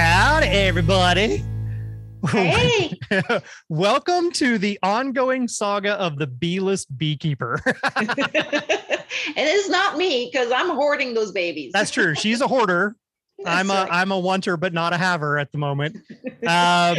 Howdy, everybody. Hey, Welcome to the ongoing saga of the beeless beekeeper. And it is not me because I'm hoarding those babies. That's true. She's a hoarder. I'm a right. am a wanter, but not a haver at the moment. Um,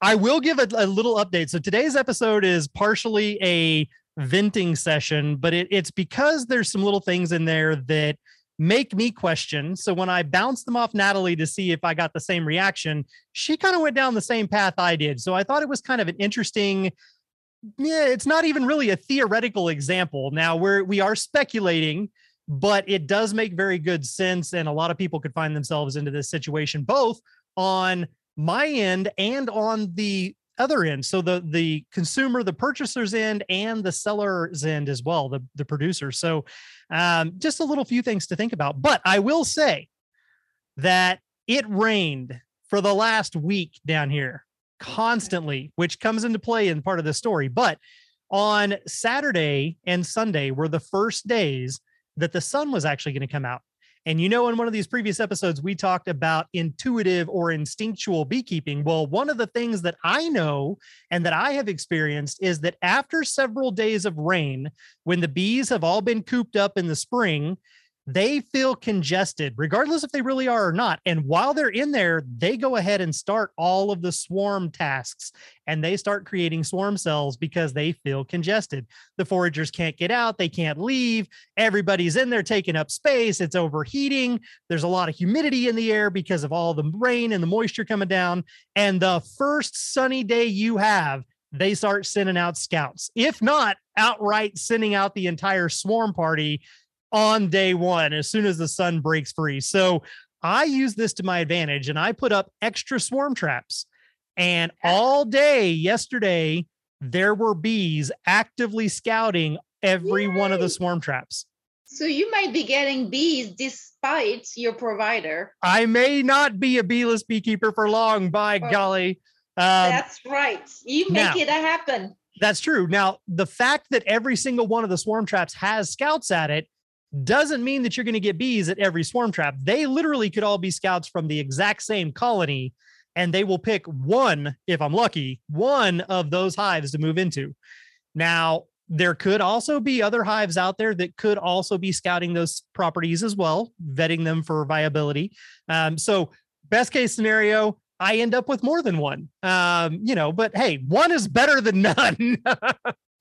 I will give a, a little update. So today's episode is partially a venting session, but it, it's because there's some little things in there that make me question. So when I bounced them off Nathalie to see if I got the same reaction, she kind of went down the same path I did. So I thought it was kind of an interesting. Yeah, it's not even really a theoretical example. Now we're we are speculating, but it does make very good sense, and a lot of people could find themselves into this situation both on my end and on the other end. So the the consumer the purchaser's end and the seller's end as well the the producer. So um just a little few things to think about. But i will say that it rained for the last week down here constantly which comes into play in part of the story. But on saturday and sunday were the first days that the sun was actually going to come out and you know, in one of these previous episodes, we talked about intuitive or instinctual beekeeping. Well, one of the things that I know and that I have experienced is that after several days of rain, when the bees have all been cooped up in the spring, they feel congested, regardless if they really are or not. And while they're in there, they go ahead and start all of the swarm tasks and they start creating swarm cells because they feel congested. The foragers can't get out, they can't leave everybody's in there taking up space it's overheating there's a lot of humidity in the air because of all the rain and the moisture coming down and the first sunny day you have they start sending out scouts if not outright sending out the entire swarm party on day one as soon as the sun breaks free so i use this to my advantage and i put up extra swarm traps and all day yesterday there were bees actively scouting every one of the swarm traps so you might be getting bees despite your provider. I may not be a beeless beekeeper for long, by Oh. golly. Um, That's right. You now- make it happen. that's true. Now, the fact that every single one of the swarm traps has scouts at it doesn't mean that you're going to get bees at every swarm trap. They literally could all be scouts from the exact same colony, and they will pick one, if I'm lucky, one of those hives to move into. Now, there could also be other hives out there that could also be scouting those properties as well, vetting them for viability. Um, so, best case scenario, I end up with more than one. Um, you know, but hey, one is better than none.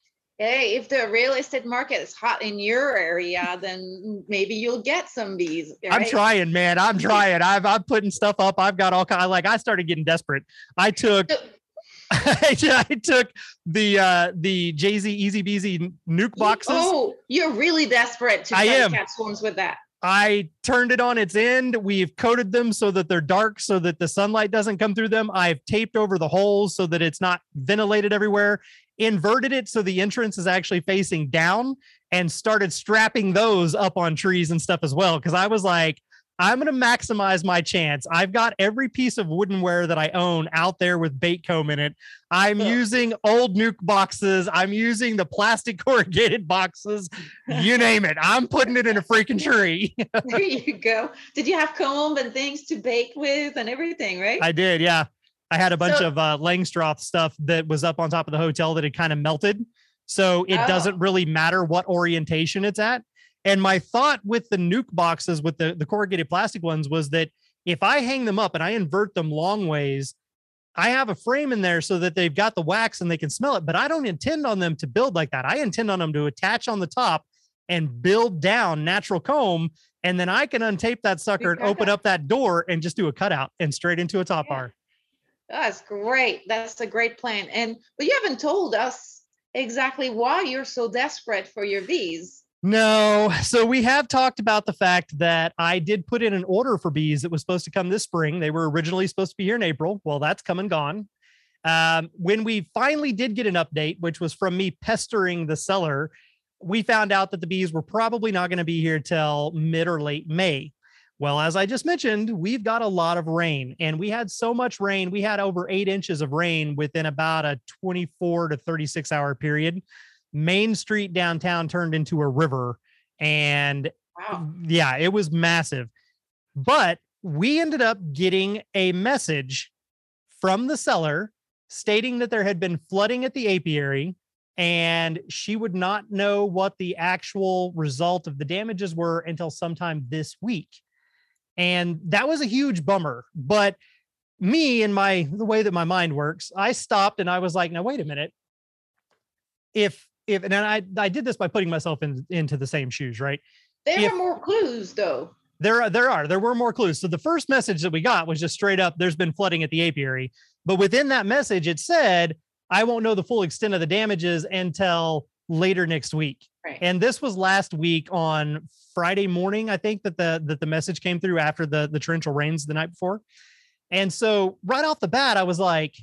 Hey, if the real estate market is hot in your area, then maybe you'll get some bees. I'm trying, man. I'm trying. I've I'm putting stuff up. I've got all kind. Of, Like I started getting desperate. I took So- I took the uh the Jay Z Easy Beasy nuke boxes. Oh, you're really desperate to I am. catch swarms with that. I turned it on its end. We've coated them so that they're dark so that the sunlight doesn't come through them. I've taped over the holes so that it's not ventilated everywhere. Inverted it so the entrance is actually facing down and started strapping those up on trees and stuff as well. Cause I was like, I'm going to maximize my chance. I've got every piece of woodenware that I own out there with bait comb in it. I'm Ugh. using old nuke boxes. I'm using the plastic corrugated boxes. You name it. I'm putting it in a freaking tree. there you go. Did you have comb and things to bake with and everything, right? I did, yeah. I had a bunch So- of uh, Langstroth stuff that was up on top of the hotel that had kind of melted. So it Oh. doesn't really matter what orientation it's at. And my thought with the nuke boxes, with the, the corrugated plastic ones, was that if I hang them up and I invert them long ways, I have a frame in there so that they've got the wax and they can smell it. But I don't intend on them to build like that. I intend on them to attach on the top and build down natural comb. And then I can untape that sucker and open up that door and just do a cutout and straight into a top Yeah. bar. That's great. That's a great plan. And but you haven't told us exactly why you're so desperate for your bees. No. So we have talked about the fact that I did put in an order for bees that was supposed to come this spring. They were originally supposed to be here in April. Well, that's come and gone. Um, when we finally did get an update, which was from me pestering the seller, we found out that the bees were probably not going to be here till mid or late May. Well, as I just mentioned, we've got a lot of rain and we had so much rain. We had over eight inches of rain within about a 24 to 36 hour period. Main Street downtown turned into a river. And Wow. yeah, it was massive. But we ended up getting a message from the seller stating that there had been flooding at the apiary and she would not know what the actual result of the damages were until sometime this week. And that was a huge bummer. But me and my the way that my mind works, I stopped and I was like, now wait a minute. If if and I I did this by putting myself in into the same shoes, right? There If- are more clues though. There are there are there were more clues. So the first message that we got was just straight up there's been flooding at the apiary. But within that message it said I won't know the full extent of the damages until later next week. Right. And this was last week on Friday morning I think that the that the message came through after the the torrential rains the night before. And so right off the bat I was like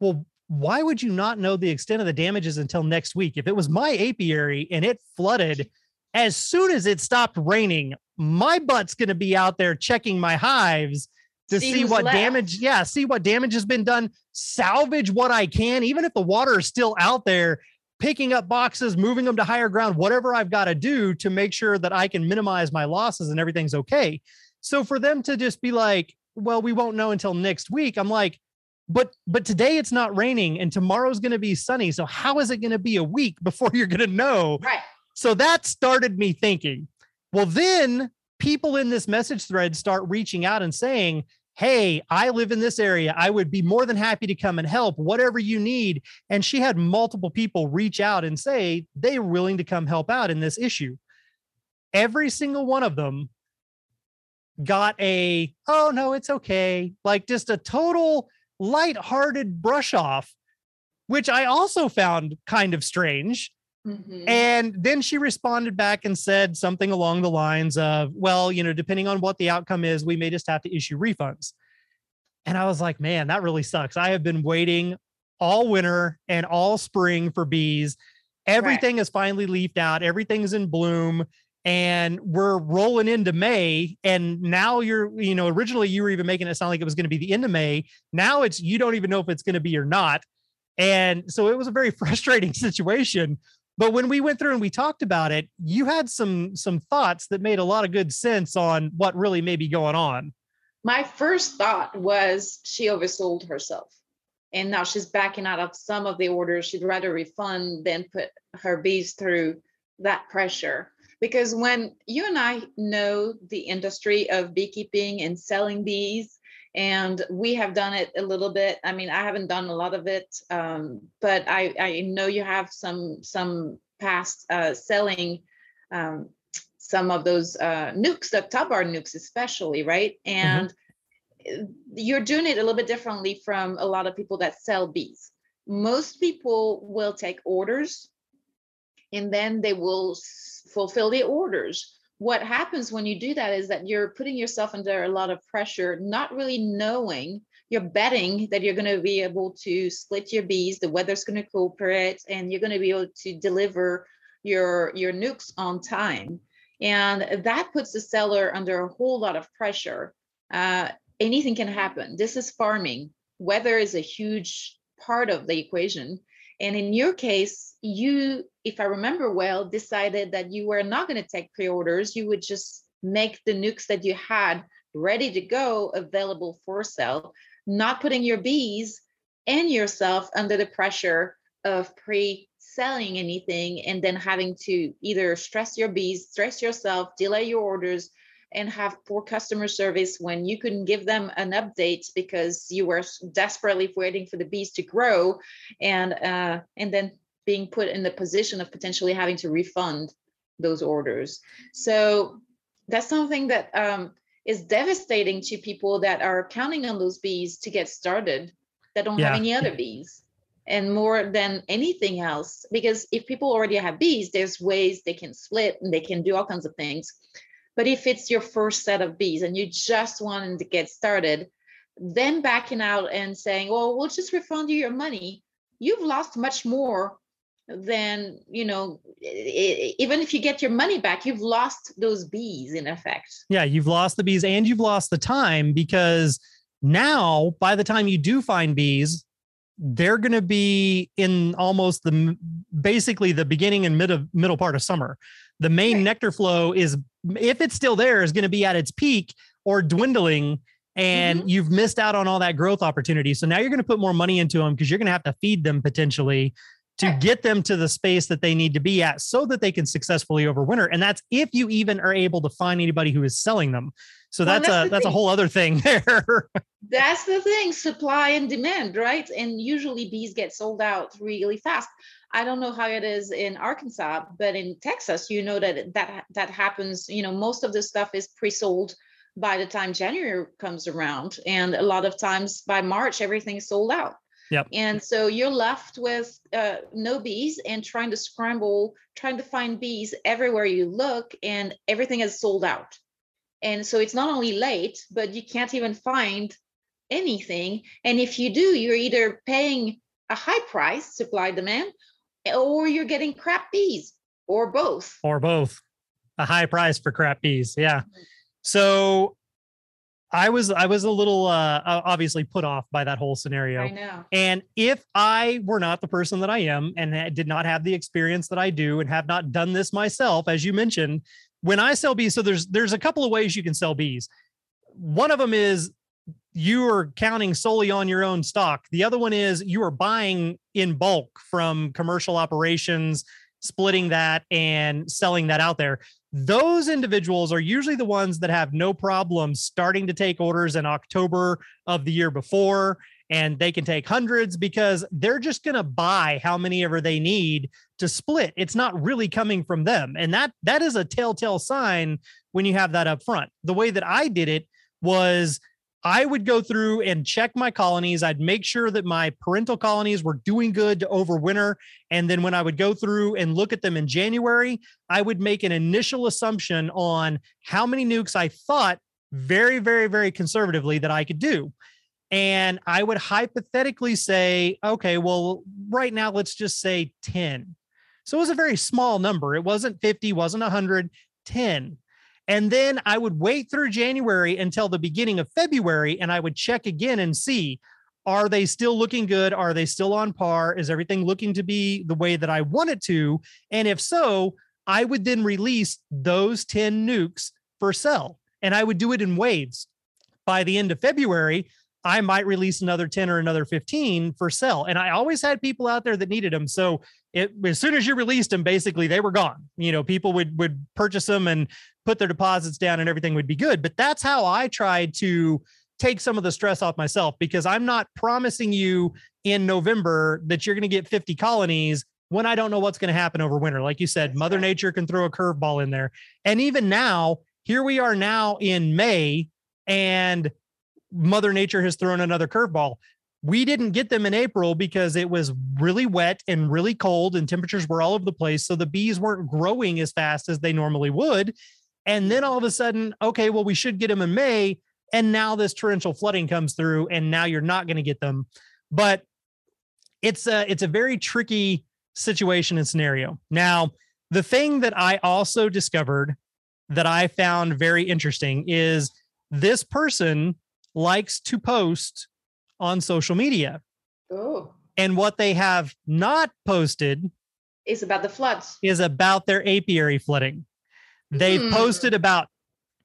well why would you not know the extent of the damages until next week? If it was my apiary and it flooded as soon as it stopped raining, my butt's going to be out there checking my hives to See see what left. damage, yeah, see what damage has been done, salvage what I can, even if the water is still out there, picking up boxes, moving them to higher ground, whatever I've got to do to make sure that I can minimize my losses and everything's okay. So for them to just be like, well, we won't know until next week, I'm like, but but today it's not raining and tomorrow's going to be sunny. So how is it going to be a week before you're going to know Right. so that started me thinking, well, then people in this message thread start reaching out and saying, Hey, I live in this area. I would be more than happy to come and help, whatever you need. And she had multiple people reach out and say they were willing to come help out in this issue. Every single one of them got a, oh, no, it's okay. Like just a total lighthearted brush off, which I also found kind of strange. Mhm. And then she responded back and said something along the lines of, well, you know, depending on what the outcome is, we may just have to issue refunds. And I was like, man, that really sucks. I have been waiting all winter and all spring for bees. Everything is finally leafed out, everything's in bloom. And we're rolling into May. And now you're, you know, originally you were even making it sound like it was going to be the end of May. Now it's, you don't even know if it's going to be or not. And so it was a very frustrating situation but when we went through and we talked about it you had some some thoughts that made a lot of good sense on what really may be going on My first thought was she oversold herself. And now she's backing out of some of the orders. She'd rather refund than put her bees through that pressure. Because when you and I know the industry of beekeeping and selling bees, and we have done it a little bit. I mean, I haven't done a lot of it, um, but I, I know you have some some past uh, selling um, some of those uh, nukes, the top bar nukes especially, right? And uh, you're doing it a little bit differently from a lot of people that sell bees. Most people will take orders and then they will fulfill the orders. What happens when you do that is that you're putting yourself under a lot of pressure, not really knowing. You're betting that you're going to be able to split your bees, the weather's going to cooperate, and you're going to be able to deliver your your nukes on time. And that puts the seller under a whole lot of pressure. Uh, anything can happen. This is farming. Weather is a huge part of the equation. And in your case, you, if I remember well, decided that you were not going to take pre orders. You would just make the nukes that you had ready to go available for sale, not putting your bees and yourself under the pressure of pre selling anything and then having to either stress your bees, stress yourself, delay your orders, and have poor customer service when you couldn't give them an update because you were desperately waiting for the bees to grow and uh, and then being put in the position of potentially having to refund those orders so that's something that um, is devastating to people that are counting on those bees to get started that don't Yeah. have any other bees and more than anything else because if people already have bees there's ways they can split and they can do all kinds of things but if it's your first set of bees and you just wanted to get started then backing out and saying well we'll just refund you your money you've lost much more than you know even if you get your money back you've lost those bees in effect yeah you've lost the bees and you've lost the time because now by the time you do find bees they're going to be in almost the basically the beginning and mid of middle part of summer. The main right. nectar flow is, if it's still there, is going to be at its peak or dwindling, and mm-hmm. you've missed out on all that growth opportunity. So now you're going to put more money into them because you're going to have to feed them potentially to get them to the space that they need to be at so that they can successfully overwinter. And that's if you even are able to find anybody who is selling them. So well, that's, that's a that's thing. a whole other thing there. that's the thing, supply and demand, right? And usually bees get sold out really fast. I don't know how it is in Arkansas, but in Texas, you know that that that happens. You know, most of the stuff is pre-sold by the time January comes around, and a lot of times by March, everything's sold out. Yep. And so you're left with uh, no bees and trying to scramble, trying to find bees everywhere you look, and everything is sold out. And so it's not only late, but you can't even find anything. And if you do, you're either paying a high price, supply demand, or you're getting crap bees, or both. Or both. A high price for crap bees. Yeah. Mm-hmm. So I was I was a little uh obviously put off by that whole scenario. I know. And if I were not the person that I am and did not have the experience that I do and have not done this myself, as you mentioned, when I sell bees, so there's there's a couple of ways you can sell bees. One of them is you are counting solely on your own stock. The other one is you are buying in bulk from commercial operations, splitting that and selling that out there. Those individuals are usually the ones that have no problem starting to take orders in October of the year before and they can take hundreds because they're just going to buy how many ever they need to split. It's not really coming from them and that that is a telltale sign when you have that up front. The way that i did it was I would go through and check my colonies. I'd make sure that my parental colonies were doing good to overwinter. And then when I would go through and look at them in January, I would make an initial assumption on how many nukes I thought very, very, very conservatively that I could do. And I would hypothetically say, okay, well, right now, let's just say 10. So it was a very small number. It wasn't 50, wasn't 100, 10. And then I would wait through January until the beginning of February and I would check again and see are they still looking good? Are they still on par? Is everything looking to be the way that I want it to? And if so, I would then release those 10 nukes for sell and I would do it in waves. By the end of February, I might release another 10 or another 15 for sell. And I always had people out there that needed them. So it, as soon as you released them, basically they were gone. You know, people would would purchase them and put their deposits down and everything would be good. But that's how I tried to take some of the stress off myself because I'm not promising you in November that you're going to get 50 colonies when I don't know what's going to happen over winter. Like you said, Mother Nature can throw a curveball in there. And even now, here we are now in May, and Mother Nature has thrown another curveball. We didn't get them in April because it was really wet and really cold, and temperatures were all over the place. So the bees weren't growing as fast as they normally would. And then all of a sudden, okay, well, we should get them in May. And now this torrential flooding comes through, and now you're not going to get them. But it's a it's a very tricky situation and scenario. Now, the thing that I also discovered that I found very interesting is this person likes to post on social media. Oh. And what they have not posted is about the floods, is about their apiary flooding. They've hmm. posted about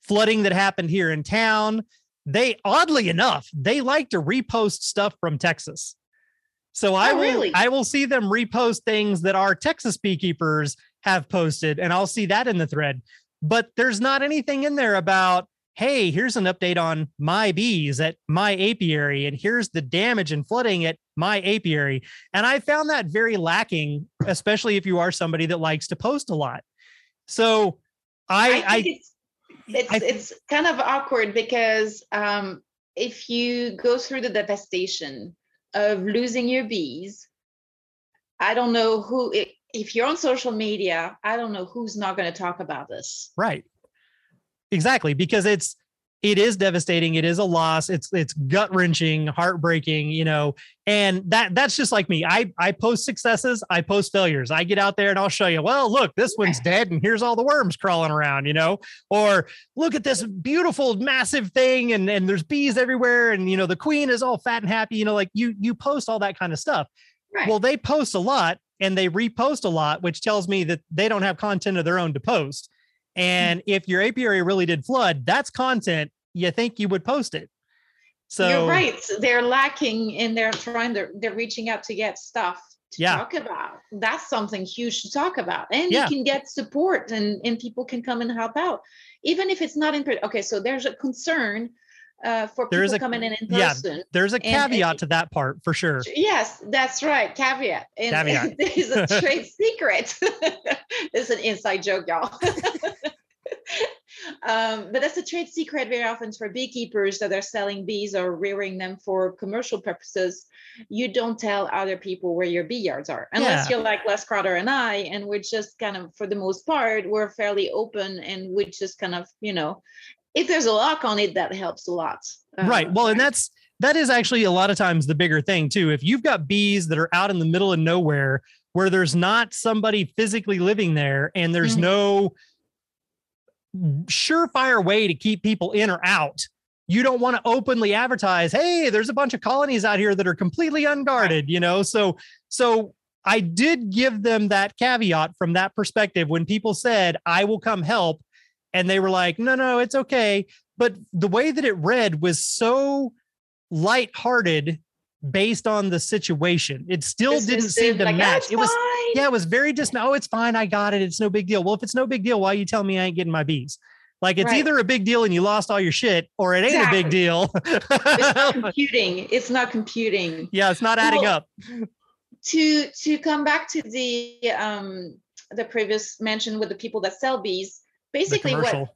flooding that happened here in town. They, oddly enough, they like to repost stuff from Texas. So I oh, will really? I will see them repost things that our Texas beekeepers have posted, and I'll see that in the thread. But there's not anything in there about hey, here's an update on my bees at my apiary, and here's the damage and flooding at my apiary. And I found that very lacking, especially if you are somebody that likes to post a lot. So I, I, it's, it's, I, it's kind of awkward because um, if you go through the devastation of losing your bees, I don't know who if you're on social media, I don't know who's not going to talk about this. Right. Exactly, because it's it is devastating. It is a loss. It's it's gut wrenching, heartbreaking, you know. And that that's just like me. I I post successes, I post failures. I get out there and I'll show you. Well, look, this one's dead, and here's all the worms crawling around, you know. Or look at this beautiful, massive thing, and and there's bees everywhere, and you know the queen is all fat and happy. You know, like you you post all that kind of stuff. Right. Well, they post a lot and they repost a lot, which tells me that they don't have content of their own to post. And if your apiary really did flood, that's content you think you would post it. So you're right. They're lacking and they're trying to, they're reaching out to get stuff to yeah. talk about. That's something huge to talk about. And yeah. you can get support and, and people can come and help out. Even if it's not in, okay, so there's a concern uh, for there people a, coming in in person. Yeah, there's a caveat and, to that part for sure. Yes, that's right. Caveat. And, caveat. there's a trade secret. it's an inside joke, y'all. um, but that's a trade secret very often for beekeepers that are selling bees or rearing them for commercial purposes. You don't tell other people where your bee yards are, unless yeah. you're like Les Crowder and I, and we're just kind of, for the most part, we're fairly open and we just kind of, you know, if there's a lock on it, that helps a lot. Uh, right. Well, and that's that is actually a lot of times the bigger thing too. If you've got bees that are out in the middle of nowhere where there's not somebody physically living there and there's mm-hmm. no surefire way to keep people in or out, you don't want to openly advertise, hey, there's a bunch of colonies out here that are completely unguarded, you know? So, so I did give them that caveat from that perspective when people said, I will come help and they were like, no, no, it's okay. But the way that it read was so lighthearted based on the situation. It still didn't seem to like, match. It was fine. yeah, it was very just oh, it's fine. I got it. It's no big deal. Well, if it's no big deal, why you tell me I ain't getting my bees? Like it's right. either a big deal and you lost all your shit, or it ain't exactly. a big deal. it's not computing. It's not computing. Yeah, it's not adding well, up. To to come back to the um the previous mention with the people that sell bees, basically what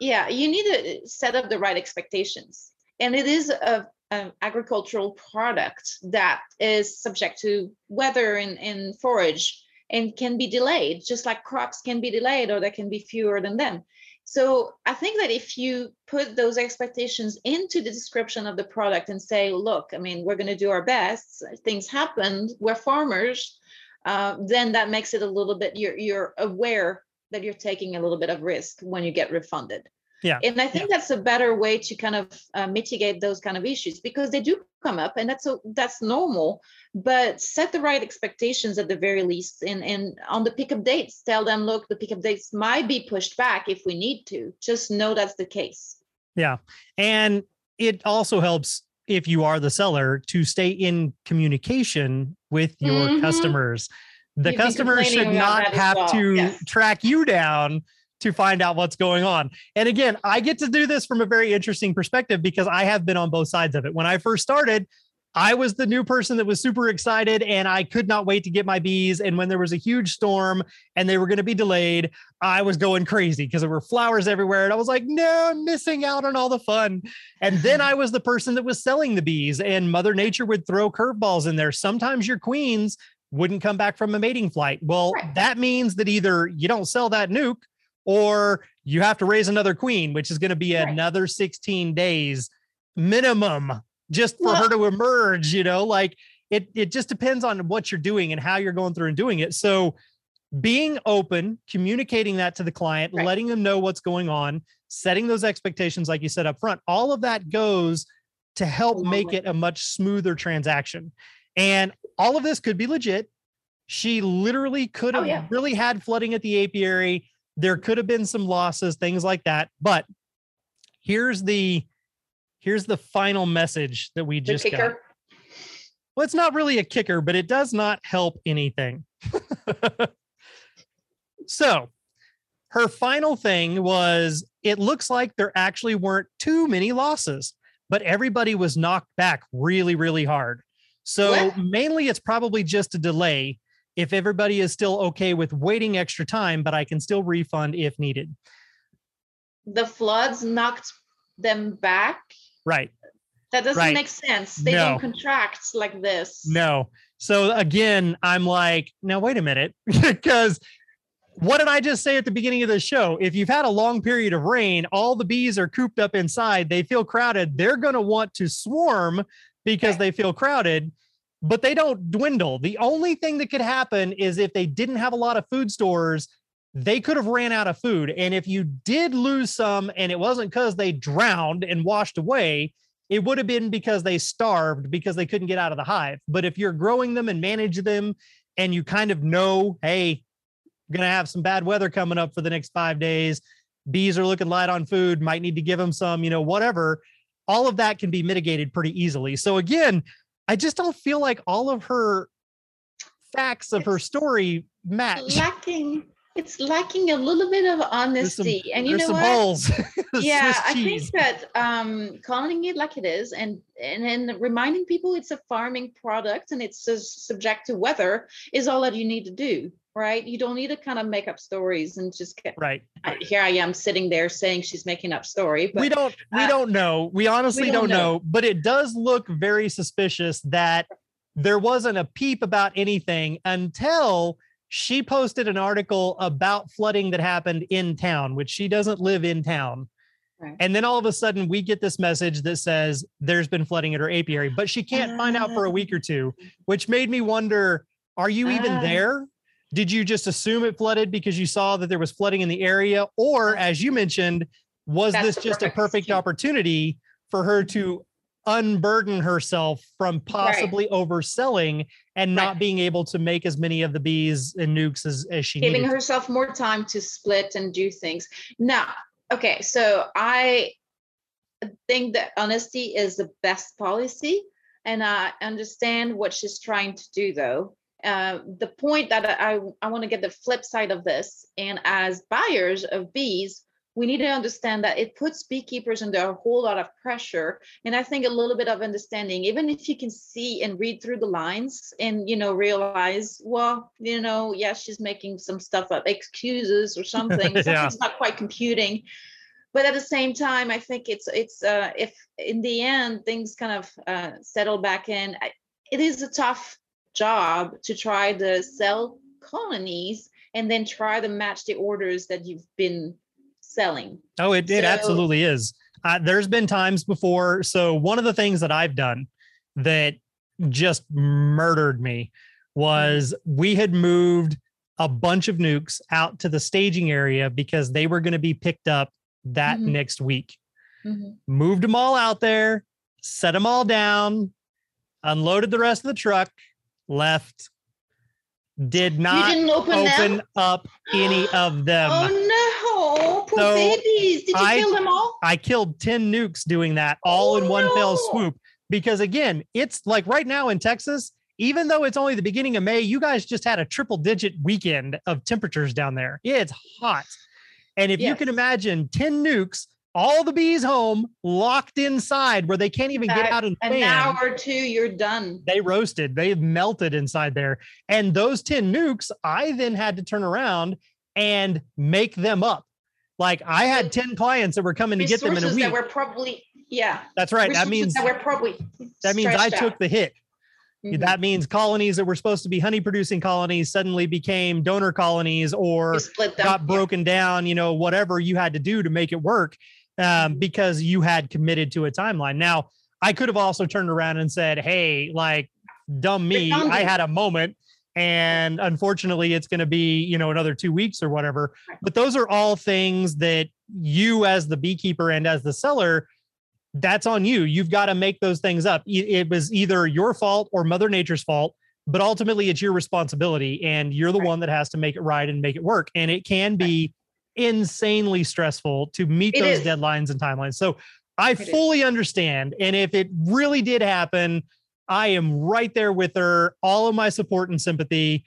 yeah you need to set up the right expectations. And it is a, an agricultural product that is subject to weather and, and forage and can be delayed just like crops can be delayed or there can be fewer than them. So i think that if you put those expectations into the description of the product and say look i mean we're going to do our best things happened we're farmers uh, then that makes it a little bit you're, you're aware that you're taking a little bit of risk when you get refunded. Yeah. And I think yeah. that's a better way to kind of uh, mitigate those kind of issues because they do come up and that's a, that's normal, but set the right expectations at the very least. And, and on the pickup dates, tell them, look, the pickup dates might be pushed back if we need to. Just know that's the case. Yeah. And it also helps if you are the seller to stay in communication with your mm-hmm. customers the customer should not have well. to yes. track you down to find out what's going on. And again, I get to do this from a very interesting perspective because I have been on both sides of it. When I first started, I was the new person that was super excited and I could not wait to get my bees. And when there was a huge storm and they were going to be delayed, I was going crazy because there were flowers everywhere. And I was like, no, I'm missing out on all the fun. And then I was the person that was selling the bees, and Mother Nature would throw curveballs in there. Sometimes your queens wouldn't come back from a mating flight. Well, right. that means that either you don't sell that nuke or you have to raise another queen, which is going to be right. another 16 days minimum just for well, her to emerge, you know, like it it just depends on what you're doing and how you're going through and doing it. So being open, communicating that to the client, right. letting them know what's going on, setting those expectations like you said up front, all of that goes to help make it a much smoother transaction. And all of this could be legit. She literally could oh, have oh, yeah. really had flooding at the apiary. There could have been some losses, things like that. But here's the here's the final message that we just got. Well, it's not really a kicker, but it does not help anything. so her final thing was it looks like there actually weren't too many losses, but everybody was knocked back really, really hard. So what? mainly it's probably just a delay if everybody is still okay with waiting extra time, but I can still refund if needed. The floods knocked them back. Right. That doesn't Right. make sense. They No. don't contract like this. No. So again, I'm like, now wait a minute, because what did I just say at the beginning of the show? If you've had a long period of rain, all the bees are cooped up inside, they feel crowded, they're going to want to swarm because they feel crowded, but they don't dwindle. The only thing that could happen is if they didn't have a lot of food stores, they could have ran out of food. And if you did lose some and it wasn't because they drowned and washed away, it would have been because they starved because they couldn't get out of the hive. But if you're growing them and manage them and you kind of know, hey, going to have some bad weather coming up for the next five days, bees are looking light on food, might need to give them some, you know, whatever. All of that can be mitigated pretty easily. So again, I just don't feel like all of her facts of her story match. lacking it's lacking a little bit of There's some, honesty and you know what holes. Yeah i think that um calling it like it is and and then reminding people it's a farming product and it's su- subject to weather is all that you need to do right you don't need to kind of make up stories and just get Right. I, here i am sitting there saying she's making up story but we don't we uh, don't know we honestly don't don't, know. know. but it does look very suspicious that there wasn't a peep about anything until she posted an article about flooding that happened in town which she doesn't live in town Right. and then all of a sudden we get this message that says there's been flooding at her apiary but she can't find out for a week or two which made me wonder are you even Ah. there did you just assume it flooded because you saw that there was flooding in the area or as you mentioned was That's this just a perfect perfect excuse. opportunity for her to unburden herself from possibly overselling and not Right. being able to make as many of the bees and nukes as, as she giving needed herself more time to split and do things. Now, okay, so I think that honesty is the best policy, and I understand what she's trying to do, though. Uh, the point that I, I want to get the flip side of this, and as buyers of bees, we need to understand that it puts beekeepers under a whole lot of pressure and i think a little bit of understanding even if you can see and read through the lines and you know realize well you know yeah she's making some stuff up excuses or something Yeah. something's not quite computing but at the same time i think it's it's uh if in the end things kind of uh, settle back in I- it is a tough job to try to sell colonies and then try to match the orders that you've been selling Oh, it, it So- absolutely is. Uh, there's been times before. So one of the things that I've done that just murdered me was we had moved a bunch of nukes out to the staging area because they were going to be picked up that Mhm. next week. Mhm. Moved them all out there, set them all down, unloaded the rest of the truck, left. Did not open, open up any of them. oh no poor So, babies did you I- kill them all I killed 10 nukes doing that all in Oh, one fell swoop. Because again, it's like right now in Texas, even though it's only the beginning of May, you guys just had a triple digit weekend of temperatures down there. It's hot. And if you can imagine 10 nukes, all the bees home locked inside where they can't even get out and an fan. hour or two you're done They roasted, they melted inside there. And those 10 nukes, I then had to turn around and make them up. Like I had 10 clients that were coming to get them in a week. that were probably yeah That's right. That means that were probably that means I stretched took the hit. Mhm. That means colonies that were supposed to be honey producing colonies suddenly became donor colonies or got broken down, you know, whatever you had to do to make it work um, because you had committed to a timeline. Now, I could have also turned around and said, hey, like, dumb me, I had a moment. And unfortunately, it's going to be, you know, another two weeks or whatever. But those are all things that you, as the beekeeper and as the seller, that's on you. You've got to make those things up. It was either your fault or Mother Nature's fault, but ultimately it's your responsibility and you're the Right. one that has to make it right and make it work. And it can be insanely stressful to meet It those is. deadlines and timelines. So I It is. fully understand. And if it really did happen, I am right there with her, all of my support and sympathy.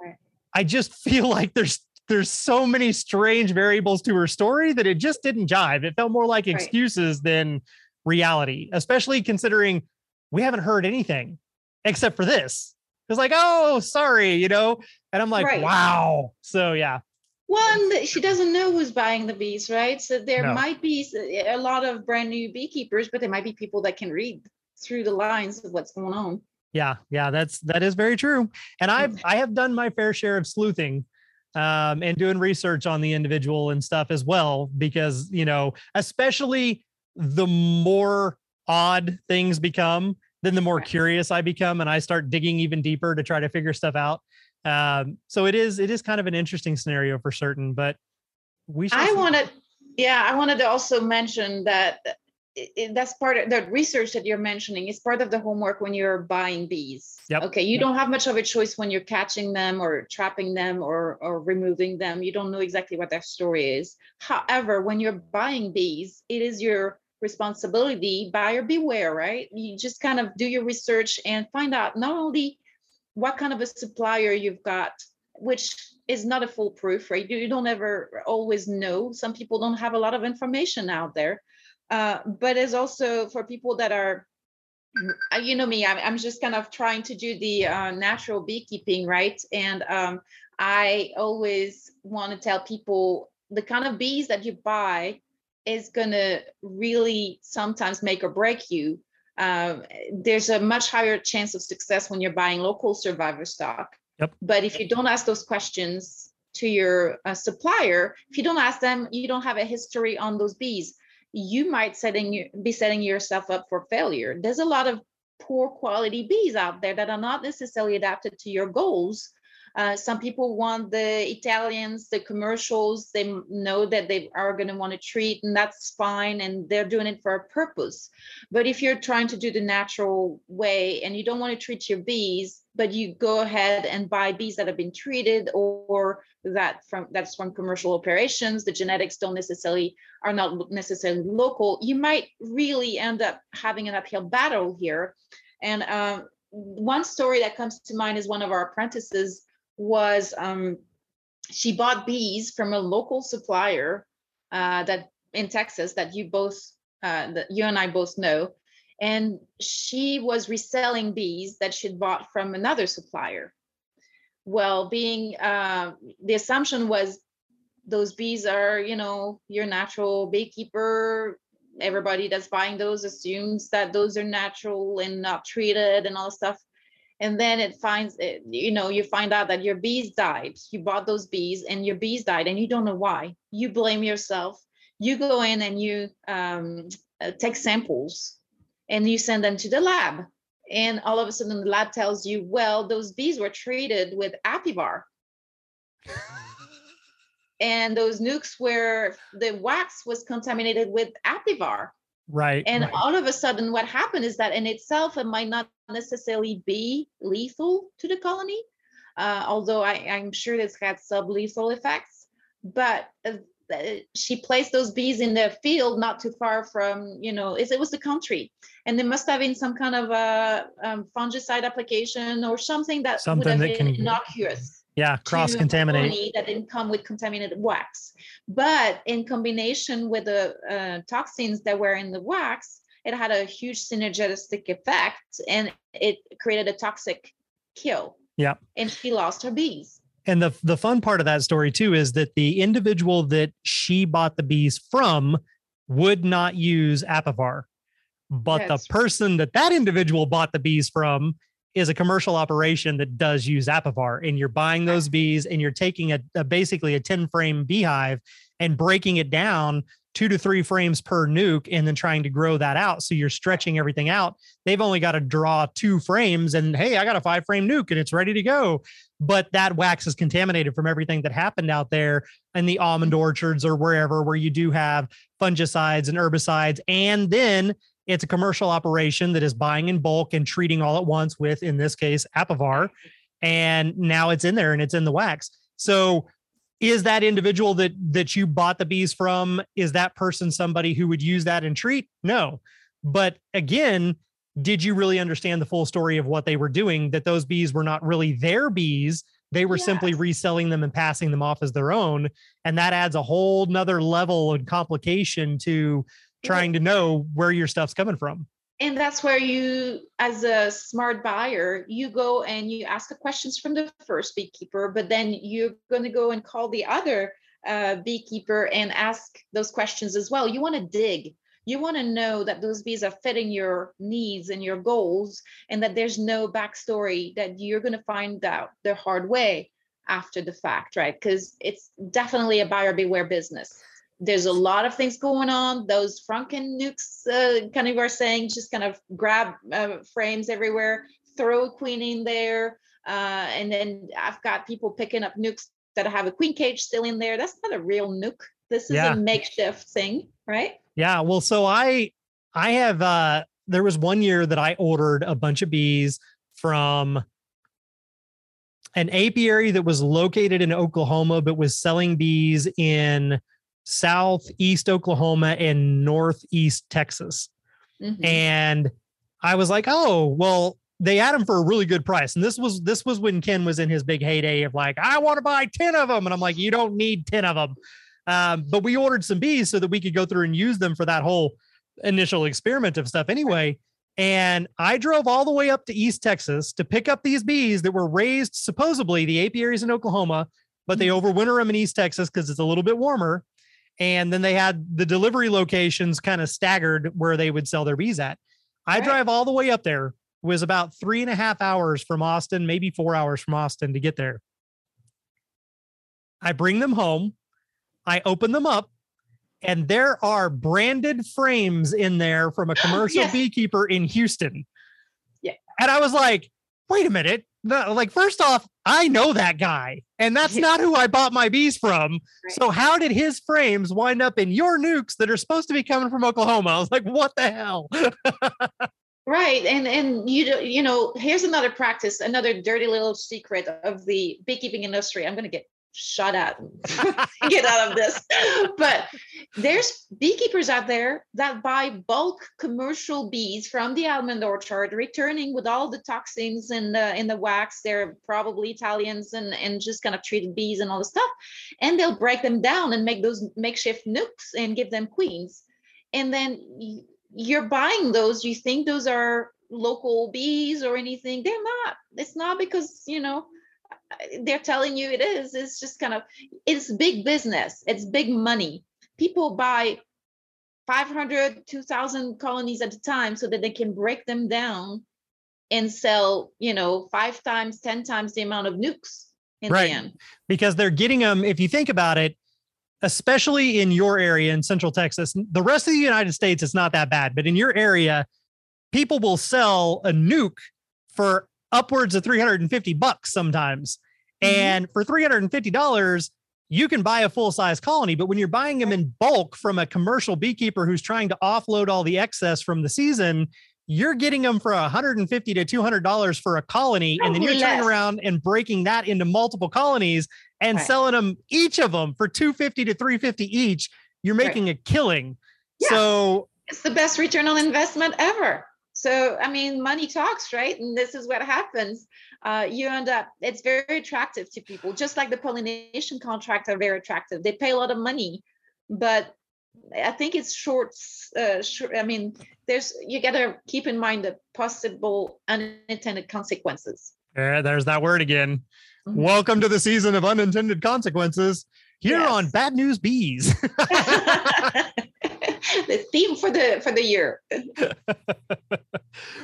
Right. I just feel like there's there's so many strange variables to her story that it just didn't jive. It felt more like Right. excuses than reality, especially considering we haven't heard anything except for this. It's like, oh, sorry, you know, and I'm like, Right. wow. So yeah, One, she doesn't know who's buying the bees, right? So there No. might be a lot of brand new beekeepers, but there might be people that can read through the lines of what's going on. Yeah, yeah, that's that is very true. And I've I have done my fair share of sleuthing um and doing research on the individual and stuff as well because, you know, especially the more odd things become, then the more Right. curious I become and I start digging even deeper to try to figure stuff out. Um so it is it is kind of an interesting scenario for certain, but we I wanted, yeah, I wanted to also mention that i- i- that's part of the research that you're mentioning is part of the homework when you're buying bees. Yep. Okay, you Yep. don't have much of a choice when you're catching them or trapping them or or removing them. You don't know exactly what their story is. However, when you're buying bees, it is your responsibility, buyer beware, right? You just kind of do your research and find out not only what kind of a supplier you've got which is not a foolproof, right? You, don't ever always know. Some people don't have a lot of information out there. Uh, but it's also for people that are, uh, you know me, I'm, I'm just kind of trying to do the uh, natural beekeeping, right? And um, I always want to tell people the kind of bees that you buy is going to really sometimes make or break you. Um, there's a much higher chance of success when you're buying local survivor stock Yep. but if you don't ask those questions to your uh, supplier, if you don't ask them, you don't have a history on those bees, you might setting be setting yourself up for failure. There's a lot of poor quality bees out there that are not necessarily adapted to your goals. Uh, some people want the Italians, the commercials. They know that they are going to want to treat, and that's fine, and they're doing it for a purpose. But if you're trying to do the natural way and you don't want to treat your bees, but you go ahead and buy bees that have been treated or that from that's from commercial operations, the genetics don't necessarily are not necessarily local, you might really end up having an uphill battle here. And um, one story that comes to mind is one of our apprentices was um, she bought bees from a local supplier uh, that in Texas that you both uh, that you and I both know, and she was reselling bees that she'd bought from another supplier. Well, being uh, the assumption was those bees are, you know, your natural beekeeper. Everybody that's buying those assumes that those are natural and not treated and all stuff. And then it finds, it, you know, you find out that your bees died. You bought those bees and your bees died and you don't know why. You blame yourself. You go in and you um, uh, take samples and you send them to the lab. And all of a sudden, the lab tells you, well, those bees were treated with Apivar. and those nukes where the wax was contaminated with Apivar. Right. And right. all of a sudden, what happened is that in itself, it might not necessarily be lethal to the colony, uh, although I, I'm sure it's had sublethal effects. But uh, she placed those bees in the field not too far from, you know, it, it was the country. And there must have been some kind of a um, fungicide application or something that would Something have that been can- innocuous yeah, cross a contaminate. colony that didn't come with contaminated wax. But in combination with the uh, toxins that were in the wax, it had a huge synergistic effect and it created a toxic kill. Yeah. And she lost her bees. And the the fun part of that story too is that the individual that she bought the bees from would not use Apivar, but That's- the person that that individual bought the bees from is a commercial operation that does use Apivar, and you're buying those bees and you're taking a, a basically a ten frame beehive and breaking it down two to three frames per nuke and then trying to grow that out. So you're stretching everything out. They've only got to draw two frames and hey, I got a five frame nuke and it's ready to go. But that wax is contaminated from everything that happened out there in the almond orchards or wherever where you do have fungicides and herbicides. And then it's a commercial operation that is buying in bulk and treating all at once with, in this case, Apivar. And now it's in there and it's in the wax. So is that individual that that you bought the bees from is that person somebody who would use that and treat? No. But again did you really understand the full story of what they were doing that those bees were not really their bees? They were simply reselling them and passing them off as their own. And that adds a whole nother level of complication to trying to know where your stuff's coming from. and that's where you as a smart buyer you go and you ask the questions from the first beekeeper but then you're going to go and call the other uh, beekeeper and ask those questions as well. You want to dig. You want to know that those bees are fitting your needs and your goals and that there's no backstory that you're going to find out the hard way after the fact right? Because it's definitely a buyer beware business there's a lot of things going on. Those Franken nukes, uh, kind of are saying, just kind of grab uh, frames everywhere, throw a queen in there. Uh, and then I've got people picking up nukes that have a queen cage still in there. That's not a real nuke. This is yeah. a makeshift thing, right? Yeah. Well, so I, I have, uh, there was one year that I ordered a bunch of bees from an apiary that was located in Oklahoma, but was selling bees in southeast Oklahoma and northeast Texas. Mm-hmm. And I was like, oh, well, they had them for a really good price. And this was this was when Ken was in his big heyday of like, I want to buy 10 of them. And I'm like, you don't need 10 of them. Um, but we ordered some bees so that we could go through and use them for that whole initial experiment of stuff anyway. And I drove all the way up to East Texas to pick up these bees that were raised supposedly the apiaries in Oklahoma, but they mm-hmm. overwinter them in East Texas because it's a little bit warmer and then they had the delivery locations kind of staggered where they would sell their bees at. I right. drive all the way up there. It was about three and a half hours from Austin, maybe four hours from Austin to get there. I bring them home. I open them up, and there are branded frames in there from a commercial beekeeper in Houston. Yeah. And I was like, wait a minute no, like first off, I know that guy, and that's not who I bought my bees from. Right. So how did his frames wind up in your nukes that are supposed to be coming from Oklahoma? I was like, what the hell? right, and and you you know, here's another practice, another dirty little secret of the beekeeping industry. I'm going to get shut up. Get out of this. But there's beekeepers out there that buy bulk commercial bees from the almond orchard returning with all the toxins in the in the wax. They're probably italians and and just kind of treated bees and all the stuff. And they'll break them down and make those makeshift nukes and give them queens. And then you're buying those. You think those are local bees or anything. They're not. It's not because you know they're telling you it is it's just kind of it's big business it's big money. People buy 500 2000 colonies at a time so that they can break them down and sell you know five times ten times the amount of nukes right. Because they're getting them if you think about it especially in your area in central texas the rest of the united states is not that bad but in your area people will sell a nuke for upwards of 350 bucks sometimes. Mm-hmm. And for $350, you can buy a full size colony, but when you're buying them in bulk from a commercial beekeeper who's trying to offload all the excess from the season, you're getting them for 150 to 200 dollars for a colony Probably and then you're less. turning around and breaking that into multiple colonies and right. selling them each of them for 250 to 350 each you're making right. a killing yeah. so it's the best return on investment ever so, I mean, money talks, right? And this is what happens. Uh, you end up, it's very attractive to people, just like the pollination contracts are very attractive. They pay a lot of money, but I think it's short. Uh, short I mean, there's you got to keep in mind the possible unintended consequences. Yeah, there's that word again. Mm-hmm. Welcome to the season of unintended consequences here yes. on Bad News Bees. the theme for the for the year.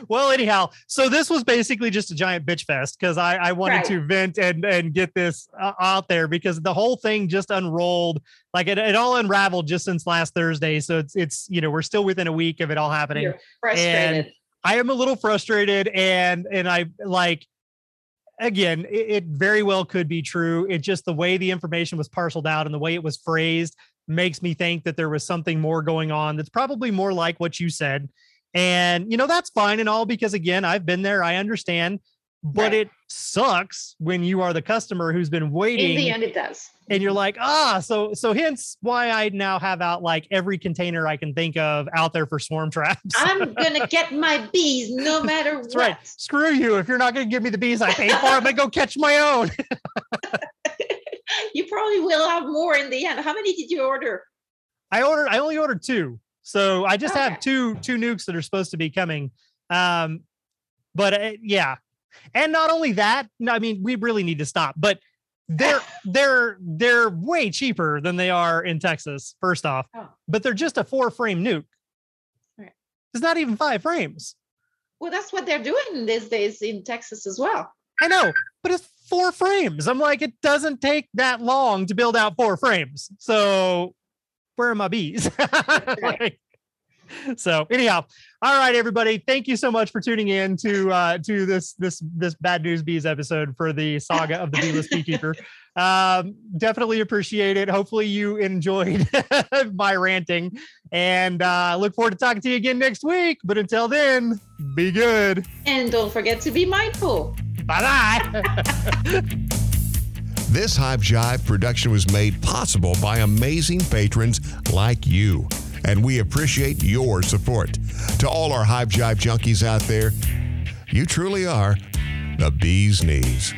well, anyhow, so this was basically just a giant bitch fest because I, I wanted right. to vent and and get this uh, out there because the whole thing just unrolled like it, it all unraveled just since last Thursday. So it's it's you know we're still within a week of it all happening. You're frustrated. And I am a little frustrated and and I like again, it, it, very well could be true. It just the way the information was parceled out and the way it was phrased makes me think that there was something more going on that's probably more like what you said. And, you know, that's fine and all because, again, I've been there, I understand, but right. it sucks when you are the customer who's been waiting. In the end, it does. And you're like, ah, so, so hence why I now have out like every container I can think of out there for swarm traps. I'm going to get my bees no matter That's what. Right. Screw you. If you're not going to give me the bees I paid for, I'm going to go catch my own. you probably will have more in the end. How many did you order? I ordered. I only ordered two. So I just Okay. have two two nukes that are supposed to be coming. Um, but uh, yeah, and not only that, no, I mean we really need to stop. But they're they're they're way cheaper than they are in Texas. First off, Oh. but they're just a four frame nuke. Right. It's not even five frames. Well, that's what they're doing these days in Texas as well. I know, but it's four frames. I'm like, it doesn't take that long to build out four frames. So where are my bees? Like, so anyhow, all right, everybody. Thank you so much for tuning in to uh to this this this bad news bees episode for the saga of the beeless beekeeper. Um, definitely appreciate it. Hopefully you enjoyed my ranting and uh look forward to talking to you again next week. But until then, be good. And don't forget to be mindful. Bye bye. This Hive Jive production was made possible by amazing patrons like you, and we appreciate your support. To all our Hive Jive junkies out there, you truly are the bee's knees.